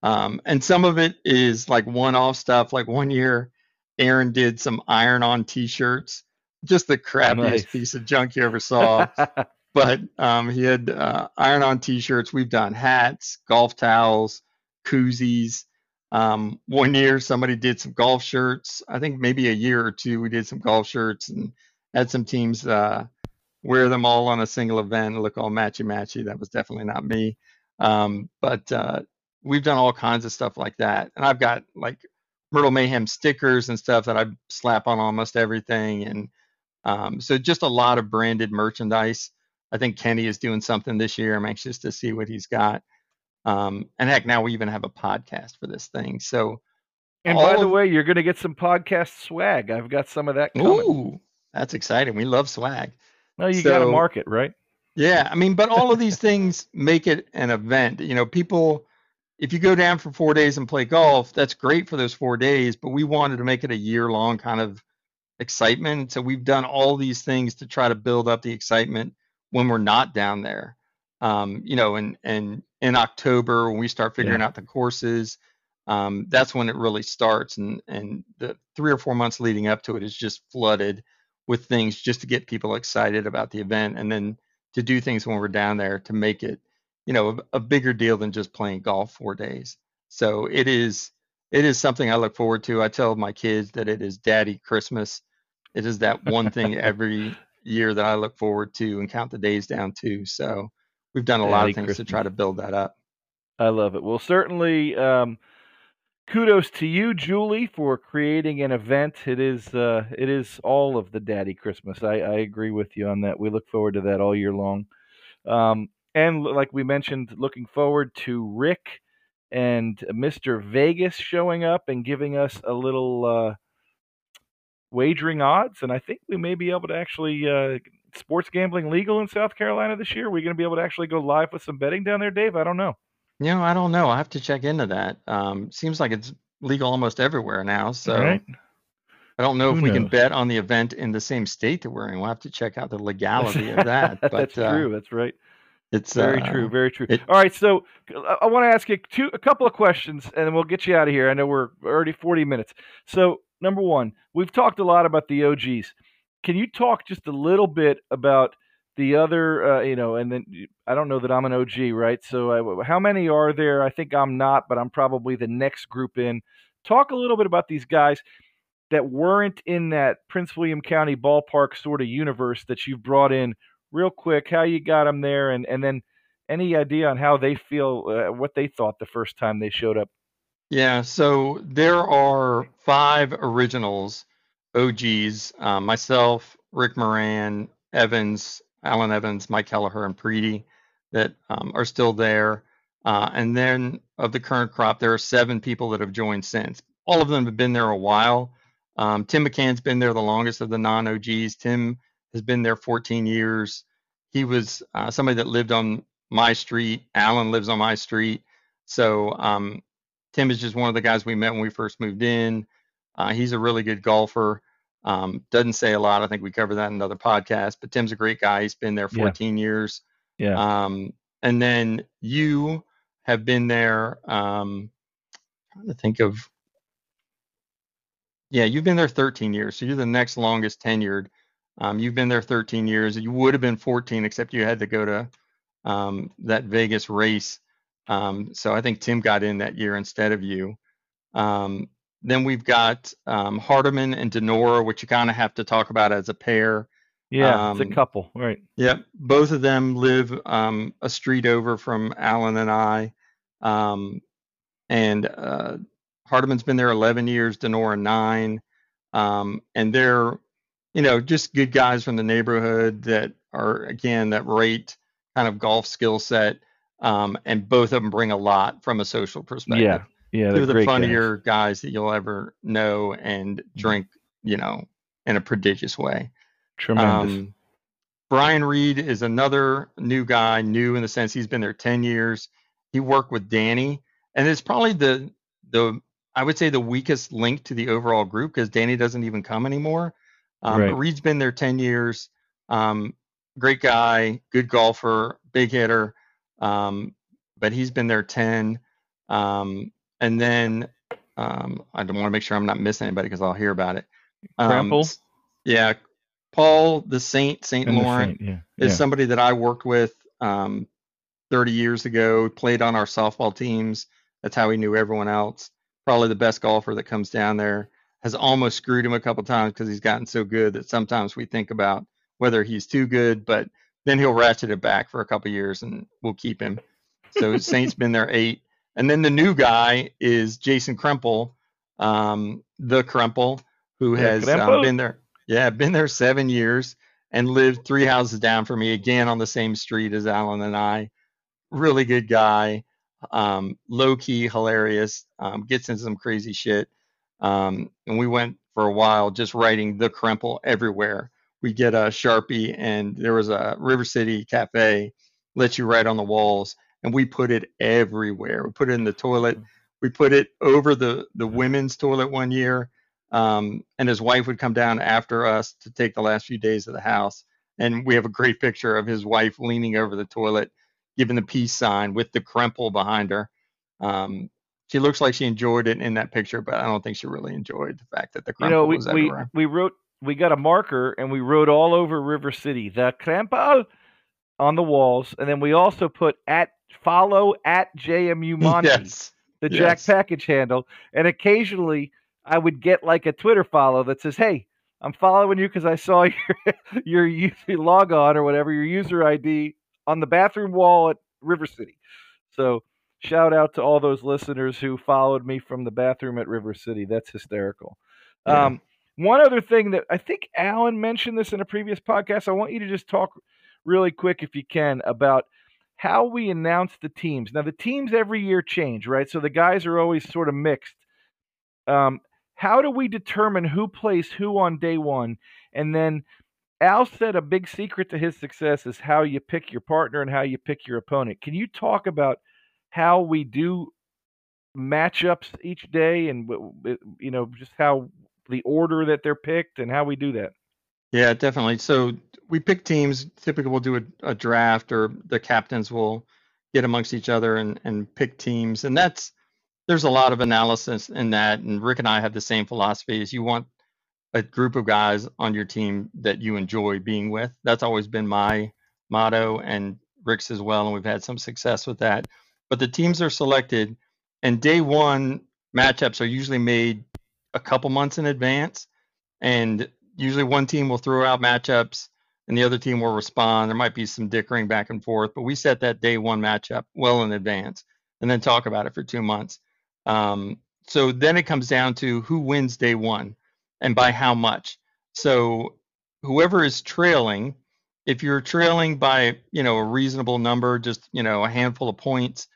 Um, and some of it is like one-off stuff. Like one year, Aaron did some iron-on T-shirts, just the crappiest nice. piece of junk you ever saw. but um, he had uh, iron-on T-shirts. We've done hats, golf towels, koozies. Um, one year, somebody did some golf shirts. I think maybe a year or two, we did some golf shirts and had some teams uh, wear them all on a single event and look all matchy matchy. That was definitely not me. Um, but uh, we've done all kinds of stuff like that. And I've got like Myrtle Mayhem stickers and stuff that I slap on almost everything. And um, so just a lot of branded merchandise. I think Kenny is doing something this year. I'm anxious to see what he's got. Um, and heck, now we even have a podcast for this thing. So, and by the way, you're going to get some podcast swag. I've got some of that coming. Ooh, that's exciting. We love swag. No, you so, got to market, right? Yeah, I mean, but all of these things make it an event. You know, people, if you go down for four days and play golf, that's great for those four days. But we wanted to make it a year long kind of excitement. So we've done all these things to try to build up the excitement when we're not down there. Um, you know, and and in October when we start figuring yeah. out the courses, um, that's when it really starts. And and the three or four months leading up to it is just flooded with things just to get people excited about the event and then to do things when we're down there to make it you know a, a, bigger deal than just playing golf four days so it is it is something i look forward to i tell my kids that it is daddy christmas it is that one thing every year that I look forward to and count the days down to. So we've done a lot of things Christmas. to try to build that up. I love it. Well, certainly, um, kudos to you, Julie, for creating an event. It is uh, it is all of the Daddy Christmas. I, I agree with you on that. We look forward to that all year long. Um, and like we mentioned, looking forward to Rick and Mr. Vegas showing up and giving us a little uh, wagering odds. And I think we may be able to actually uh, sports gambling legal in South Carolina this year. We're going to be able to actually go live with some betting down there, Dave. I don't know. You know, I don't know. I have to check into that. Um, seems like it's legal almost everywhere now. So right? I don't know Who if we can bet on the event in the same state that we're in. We'll have to check out the legality of that. But That's uh, true. That's right. it's Very uh, true. Very true. it- All right. So I, I want to ask you two, a couple of questions, and then we'll get you out of here. I know we're already 40 minutes. So number one, we've talked a lot about the OGs. Can you talk just a little bit about the other, uh, you know, and then I don't know that I'm an OG, right? So I, how many are there? I think I'm not, but I'm probably the next group in. Talk a little bit about these guys that weren't in that Prince William County ballpark sort of universe that you've brought in real quick, how you got them there, and, and then any idea on how they feel, uh, what they thought the first time they showed up. Yeah, so there are five originals, OGs, um, myself, Rick Moran, Evans, Alan Evans, Mike Kelleher, and Preety that um, are still there. Uh, and then of the current crop, there are seven people that have joined since. All of them have been there a while. Um, Tim McCann's been there the longest of the non OGs. Tim has been there 14 years. He was uh, somebody that lived on my street. Alan lives on my street. So um, Tim is just one of the guys we met when we first moved in. Uh, he's a really good golfer. Um, doesn't say a lot. I think we covered that in another podcast. But Tim's a great guy. He's been there Yeah. 14 years. Yeah. Um, and then you have been there. Um, trying to think of. Yeah, you've been there 13 years. So you're the next longest tenured. Um, you've been there 13 years. You would have been 14, except you had to go to um, that Vegas race. Um, so I think Tim got in that year instead of you. Um, then we've got um, Hardiman and Denora, which you kind of have to talk about as a pair. yeah. it's um, a couple. Right. Yep, both of them live um, a street over from Alan and I. Um, and uh, Hardiman's been there 11 years, Denora nine. Um, and they're, you know, just good guys from the neighborhood that are, again, that rate kind of golf skill set. Um, and both of them bring a lot from a social perspective. Yeah. Yeah. They're the great guys. funnier guys. that you'll ever know and drink, you know, in a prodigious way. Tremendous. Um, Brian Reed is another new guy, new in the sense he's been there 10 years. He worked with Danny, and it's probably the the I would say the weakest link to the overall group because Danny doesn't even come anymore. Um, Right. but Reed's been there 10 years. Um, great guy, good golfer, big hitter. Um, but he's been there 10. Um, and then um, I don't want to make sure I'm not missing anybody because I'll hear about it. Um, yeah, Paul the Saint, Saint And Laurent Saint, Yeah. is yeah. somebody that I worked with um, 30 years ago, played on our softball teams. That's how he knew everyone else. Probably the best golfer that comes down there. Has almost screwed him a couple times because he's gotten so good that sometimes we think about whether he's too good, but then he'll ratchet it back for a couple years and we'll keep him. So Saint's been there eight. And then the new guy is Jason Krempel, um, the Krempel, who Yeah, has um, been there. Yeah, been there seven years and lived three houses down from me, again on the same street as Alan and I. Really good guy, um, low key, hilarious, um, gets into some crazy shit. Um, and we went for a while just writing the Krempel everywhere. We get a Sharpie, and there was a River City Cafe, let you write on the walls, and we put it everywhere. We put it in the toilet. We put it over the the women's toilet one year um, and his wife would come down after us to take the last few days of the house. And we have a great picture of his wife leaning over the toilet, giving the peace sign with the Krempel behind her. Um, she looks like she enjoyed it in that picture, but I don't think she really enjoyed the fact that the You Krempel know, we, was we everywhere. we wrote we got a marker and we wrote all over River City the Krempel on the walls, and then we also put at follow at JMU Monty, yes. the Jack. Package handle, and occasionally I would get like a Twitter follow that says, "Hey, I'm following you because I saw your your log on or whatever your user ID on the bathroom wall at River City. So shout out to all those listeners who followed me from the bathroom at River City. That's hysterical. Yeah. Um, one other thing that I think Alan mentioned this in a previous podcast. I want you to just talk really quick, if you can, about how we announce the teams. Now, the teams every year change, right? So the guys are always sort of mixed. Um, how do we determine who plays who on day one? And then Al said a big secret to his success is how you pick your partner and how you pick your opponent. Can you talk about how we do matchups each day and you know just how the order that they're picked and how we do that? Yeah, definitely. So we pick teams. Typically, we'll do a, a draft, or the captains will get amongst each other and, and pick teams. And that's there's a lot of analysis in that. And Rick and I have the same philosophy: is you want a group of guys on your team that you enjoy being with. That's always been my motto, and Rick's as well. And we've had some success with that. But the teams are selected, and day one matchups are usually made a couple months in advance. And usually one team will throw out matchups and the other team will respond. There might be some dickering back and forth, but we set that day one matchup well in advance and then talk about it for two months. Um, so then it comes down to who wins day one and by how much. So whoever is trailing, if you're trailing by you know a reasonable number, just you know a handful of points,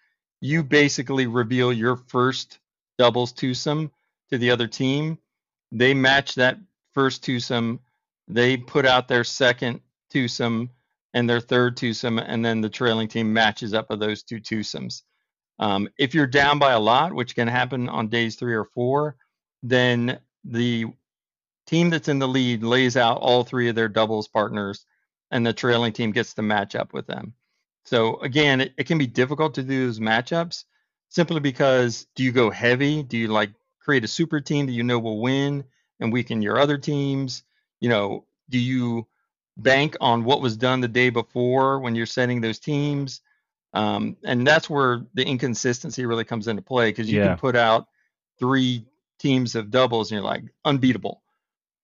you basically reveal your first doubles twosome to the other team. They match that first twosome, they put out their second twosome and their third twosome, and then the trailing team matches up of those two twosomes. Um, if you're down by a lot, which can happen on days three or four, then the team that's in the lead lays out all three of their doubles partners, and the trailing team gets to match up with them. So again, it, it can be difficult to do those matchups simply because do you go heavy? Do you like create a super team that you know will win? And weaken your other teams? You know, do you bank on what was done the day before when you're setting those teams? Um, and that's where the inconsistency really comes into play because you yeah. can put out three teams of doubles and you're like unbeatable.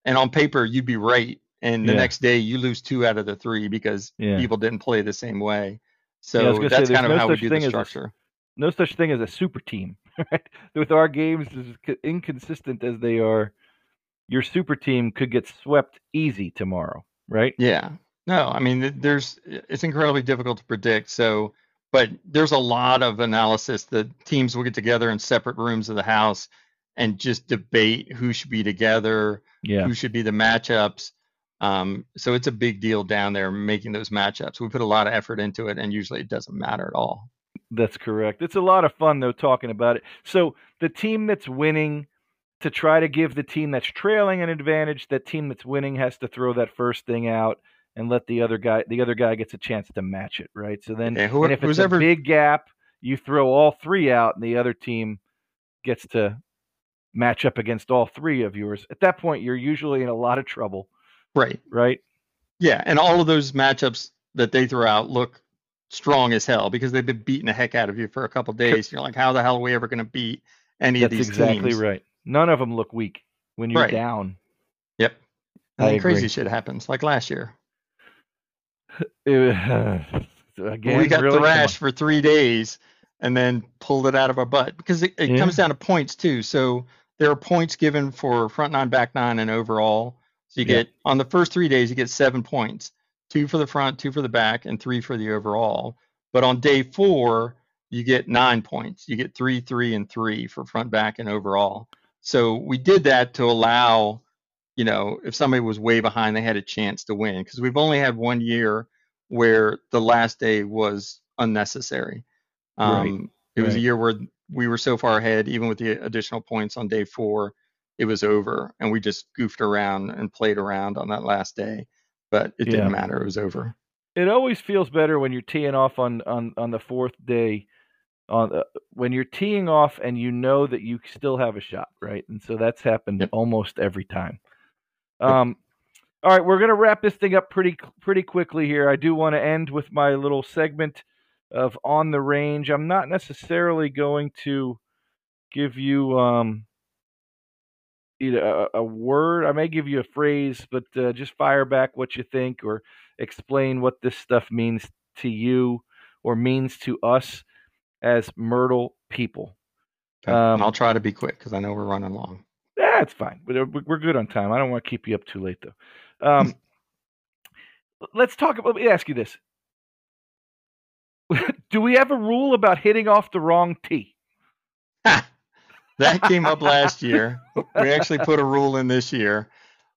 And on paper, you'd be right. And the yeah. next day, you lose two out of the three because yeah. people didn't play the same way. So that's say, kind of no how we do the structure. No such thing as a super team. Right? With our games, as inconsistent as they are, your super team could get swept easy tomorrow, right? Yeah. No, I mean, there's it's incredibly difficult to predict. So, but there's a lot of analysis. The teams will get together in separate rooms of the house and just debate who should be together, yeah. who should be the matchups. Um, so it's a big deal down there making those matchups. We put a lot of effort into it, and usually it doesn't matter at all. That's correct. It's a lot of fun though talking about it. So the team that's winning to try to give the team that's trailing an advantage. That team that's winning has to throw that first thing out and let the other guy the other guy gets a chance to match it, right? So then yeah, and if it's ever... a big gap, you throw all three out and the other team gets to match up against all three of yours. At that point you're usually in a lot of trouble. Right. Right? Yeah, and all of those matchups that they throw out look strong as hell because they've been beating the heck out of you for a couple days. You're like, how the hell are we ever going to beat any That's of these exactly teams? right. None of them look weak when you're right. down. Yep. And crazy shit happens, like last year. again, we got really thrashed for three days and then pulled it out of our butt because it, it yeah. comes down to points too. So there are points given for front nine, back nine, and overall. So you yeah. get on the first three days, you get seven points two for the front, two for the back, and three for the overall. But on day four, you get nine points. You get three, three, and three for front, back, and overall. So we did that to allow, you know, if somebody was way behind, they had a chance to win because we've only had one year where the last day was unnecessary. Um, right. It was right. a year where we were so far ahead, even with the additional points on day four, it was over, and we just goofed around and played around on that last day. But it didn't matter; it was over. It always feels better when you're teeing off on on on the fourth day on uh, when you're teeing off and you know that you still have a shot, right? And so that's happened yep. almost every time. Um, all right, we're gonna wrap this thing up pretty pretty quickly here. I do want to end with my little segment of on the range. I'm not necessarily going to give you um, you know, a, a word. I may give you a phrase, but uh, just fire back what you think or explain what this stuff means to you or means to us as Myrtle people. Okay. Um, I'll try to be quick because I know we're running long. That's fine. We're, we're good on time. I don't want to keep you up too late, though. Um, let's talk about. Let me ask you this: Do we have a rule about hitting off the wrong tee? that came up last year. We actually put a rule in this year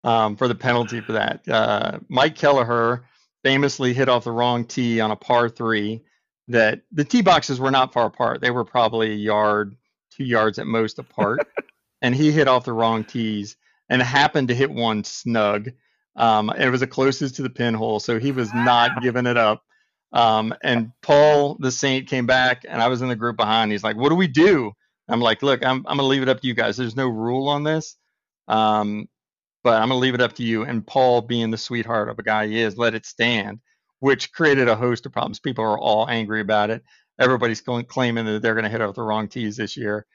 um, for the penalty for that. Uh, Mike Kelleher famously hit off the wrong tee on a par three. That the tee boxes were not far apart; they were probably a yard, two yards at most apart, and he hit off the wrong tees and happened to hit one snug. Um, it was the closest to the pinhole, so he was not giving it up. Um, and Paul the Saint came back, and I was in the group behind. He's like, "What do we do?" I'm like, "Look, I'm I'm gonna leave it up to you guys. There's no rule on this, um, but I'm gonna leave it up to you." And Paul, being the sweetheart of a guy he is, let it stand, which created a host of problems. People are all angry about it. Everybody's going, claiming that they're going to hit off the wrong tees this year.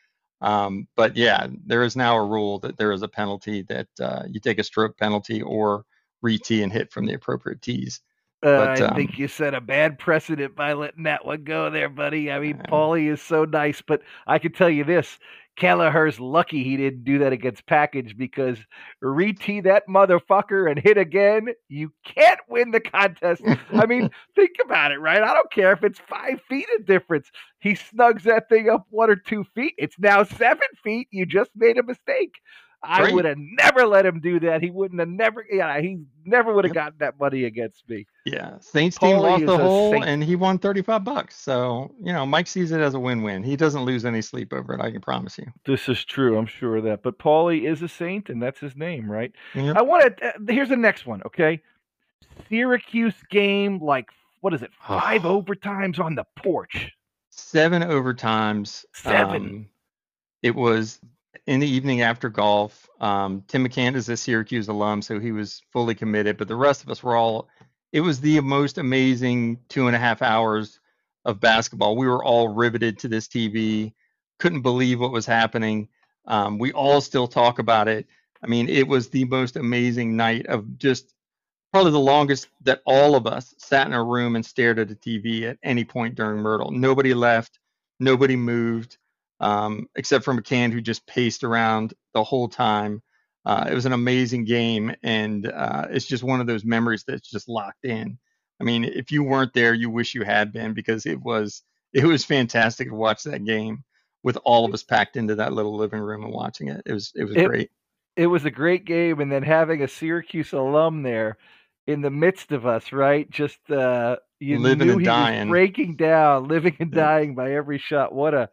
Um, but yeah, there is now a rule that there is a penalty that uh, you take a stroke penalty or re-tee and hit from the appropriate tees. Uh, but, I um, think you set a bad precedent by letting that one go there, buddy. I mean, Paulie is so nice, but I can tell you this: Kelleher's lucky he didn't do that against Package because re-tee that motherfucker and hit again, you can't win the contest. I mean, think about it, right? I don't care if it's five feet of difference. He snugs that thing up one or two feet. It's now seven feet. You just made a mistake. I would have never let him do that. He wouldn't have never. Yeah, he never would have yep. gotten that money against me. Yeah, Saints team lost the hole, Saint. and he won thirty-five bucks. So you know, Mike sees it as a win-win. He doesn't lose any sleep over it. I can promise you. This is true. I'm sure of that. But Paulie is a Saint, and that's his name, right? Yep. I want to. Uh, here's the next one. Okay, Syracuse game, like what is it? Five overtimes on the porch. Seven overtimes. Seven. Um, it was in the evening after golf. Um, Tim McCann is a Syracuse alum, so he was fully committed. But the rest of us were all. It was the most amazing two and a half hours of basketball. We were all riveted to this TV. Couldn't believe what was happening. Um, we all still talk about it. I mean, it was the most amazing night of just probably the longest that all of us sat in a room and stared at a TV at any point during Myrtle. Nobody left. Nobody moved um, except for McCann, who just paced around the whole time. Uh, it was an amazing game, and uh, it's just one of those memories that's just locked in. I mean, if you weren't there, you wish you had been because it was it was fantastic to watch that game with all of us packed into that little living room and watching it. It was it was it, great. It was a great game, and then having a Syracuse alum there in the midst of us, right? Just uh, you living knew and he dying, was breaking down, living and dying by every shot. What a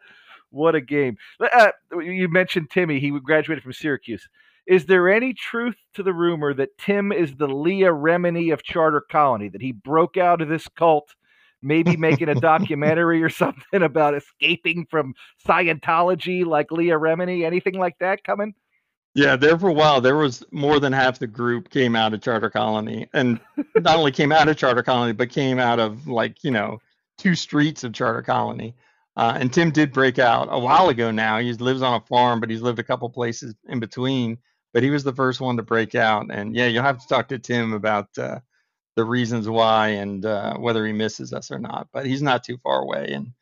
what a game! Uh, you mentioned Timmy; he graduated from Syracuse. Is there any truth to the rumor that Tim is the Leah Remini of Charter Colony? That he broke out of this cult, maybe making a documentary or something about escaping from Scientology, like Leah Remini? Anything like that coming? Yeah, there for a while, there was more than half the group came out of Charter Colony, and not only came out of Charter Colony, but came out of like you know two streets of Charter Colony. Uh, and Tim did break out a while ago now. He lives on a farm, but he's lived a couple places in between. But he was the first one to break out. And yeah, you'll have to talk to Tim about uh, the reasons why and uh, whether he misses us or not. But he's not too far away. And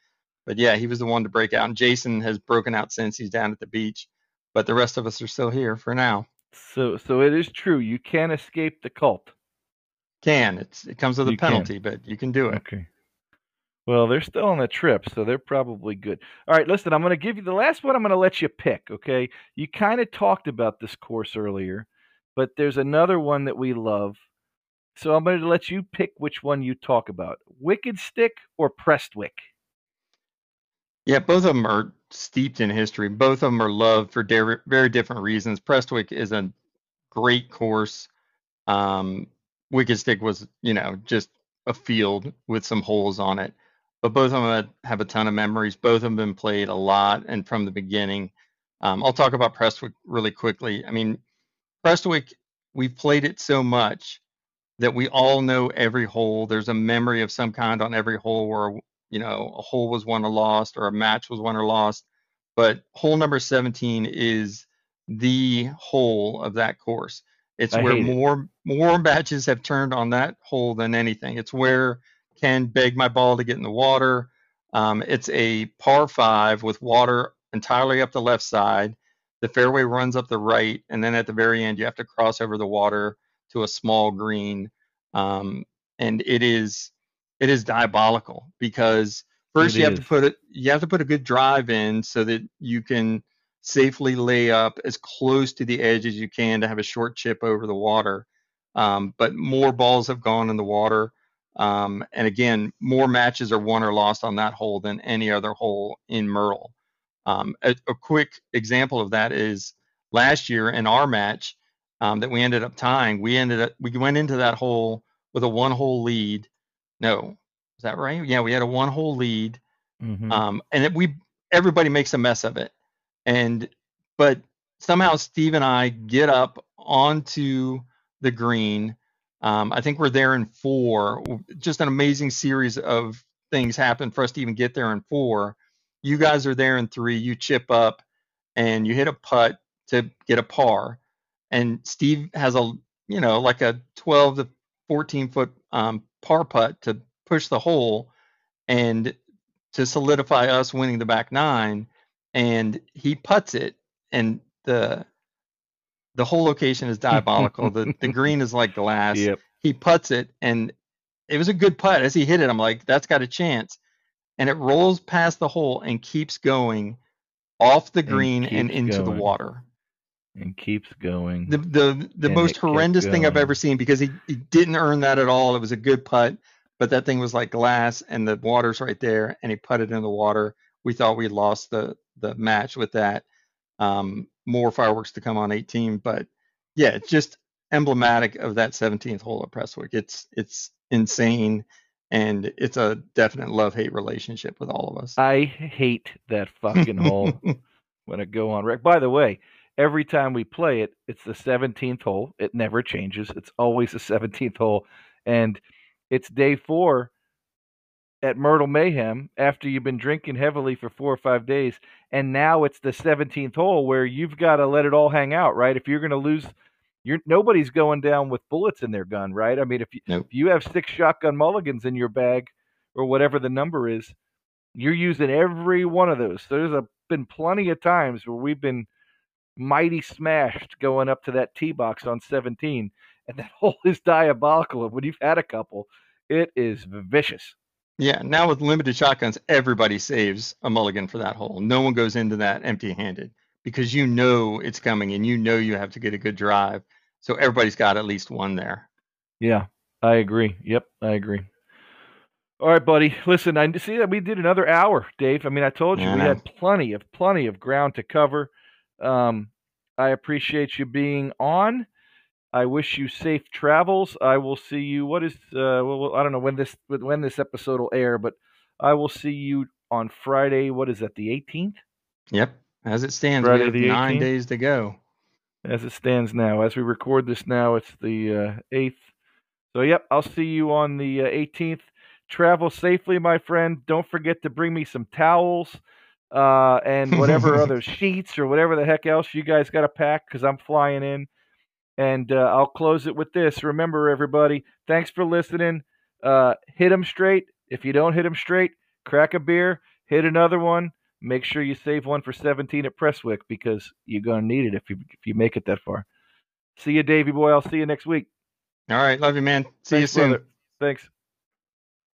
but yeah, he was the one to break out. And Jason has broken out since he's down at the beach. But the rest of us are still here for now. So so it is true. You can escape the cult. Can it's it comes with a you penalty, can. but you can do it. Okay. Well, they're still on the trip, so they're probably good. All right, listen, I'm going to give you the last one I'm going to let you pick, okay? You kind of talked about this course earlier, but there's another one that we love. So I'm going to let you pick which one you talk about Wicked Stick or Prestwick. Yeah, both of them are steeped in history. Both of them are loved for very different reasons. Prestwick is a great course. Um, Wicked Stick was, you know, just a field with some holes on it but both of them have a ton of memories. Both of them been played a lot and from the beginning. Um, I'll talk about Prestwick really quickly. I mean, Prestwick, we've played it so much that we all know every hole. There's a memory of some kind on every hole where, you know, a hole was won or lost or a match was won or lost. But hole number 17 is the hole of that course. It's I where hate it. more more matches have turned on that hole than anything. It's where Ken beg my ball to get in the water. Um, it's a par five with water entirely up the left side. The fairway runs up the right, and then at the very end, you have to cross over the water to a small green. Um, and it is it is diabolical because first It you have to put it you have to put a good drive in so that you can safely lay up as close to the edge as you can to have a short chip over the water. Um, but more balls have gone in the water. Um, and again, more matches are won or lost on that hole than any other hole in Myrtle. Um, a, a quick example of that is last year in our match um, that we ended up tying. We ended up we went into that hole with a one hole lead. No, is that right? Yeah, we had a one hole lead, Mhm. um, and it, we everybody makes a mess of it, and but somehow Steve and I get up onto the green. Um, I think we're there in four. Just an amazing series of things happen for us to even get there in four. You guys are there in three. You chip up and you hit a putt to get a par. And Steve has a, you know, like a 12 to 14 foot um, par putt to push the hole and to solidify us winning the back nine. And he puts it, and the the hole location is diabolical. the the green is like glass. Yep. He puts it, and it was a good putt. As he hit it, I'm like, that's got a chance. And it rolls past the hole and keeps going off the green and, keeps into the water. And keeps going. The the the And most horrendous thing I've ever seen because he, he didn't earn that at all. It was a good putt, but that thing was like glass and the water's right there and he putted in the water. We thought we lost the the match with that. Um, more fireworks to come on 18, but yeah, it's just emblematic of that 17th hole at Prestwick. It's it's insane and it's a definite love hate relationship with all of us. I hate that fucking hole when I go on rec. By the way, every time we play it, it's the 17th hole. It never changes. It's always the 17th hole. And it's day four at Myrtle Mayhem after you've been drinking heavily for four or five days. And now it's the 17th hole where you've got to let it all hang out, right? If you're going to lose, you're nobody's going down with bullets in their gun, right? I mean, if you, Nope. if you have six shotgun mulligans in your bag or whatever the number is, you're using every one of those. There's a, been plenty of times where we've been mighty smashed going up to that tee box on 17, and that hole is diabolical. And when you've had a couple, it is vicious. Yeah, now with limited shotguns, everybody saves a mulligan for that hole. No one goes into that empty handed because you know it's coming and you know you have to get a good drive. So everybody's got at least one there. Yeah, I agree. Yep, I agree. All right, buddy. Listen, I see that we did another hour, Dave. I mean, I told you Yeah, we had plenty of plenty of ground to cover. Um, I appreciate you being on. I wish you safe travels. I will see you. What is? Uh, well, I don't know when this when this episode will air, but I will see you on Friday. What is that? The 18th, Yep. As it stands, Friday we have the nine 18th? days to go. as it stands now. As we record this now, it's the uh, 8th. So, yep, I'll see you on the uh, 18th. Travel safely, my friend. Don't forget to bring me some towels uh, and whatever other sheets or whatever the heck else you guys got to pack because I'm flying in. And uh, I'll close it with this. Remember, everybody, thanks for listening. Uh, hit 'em straight. If you don't hit 'em straight, crack a beer, hit another one. Make sure you save one for 17 at Prestwick because you're going to need it if you if you make it that far. See you, Davy boy. I'll see you next week. All right. Love you, man. See Thanks, you soon. brother. Thanks.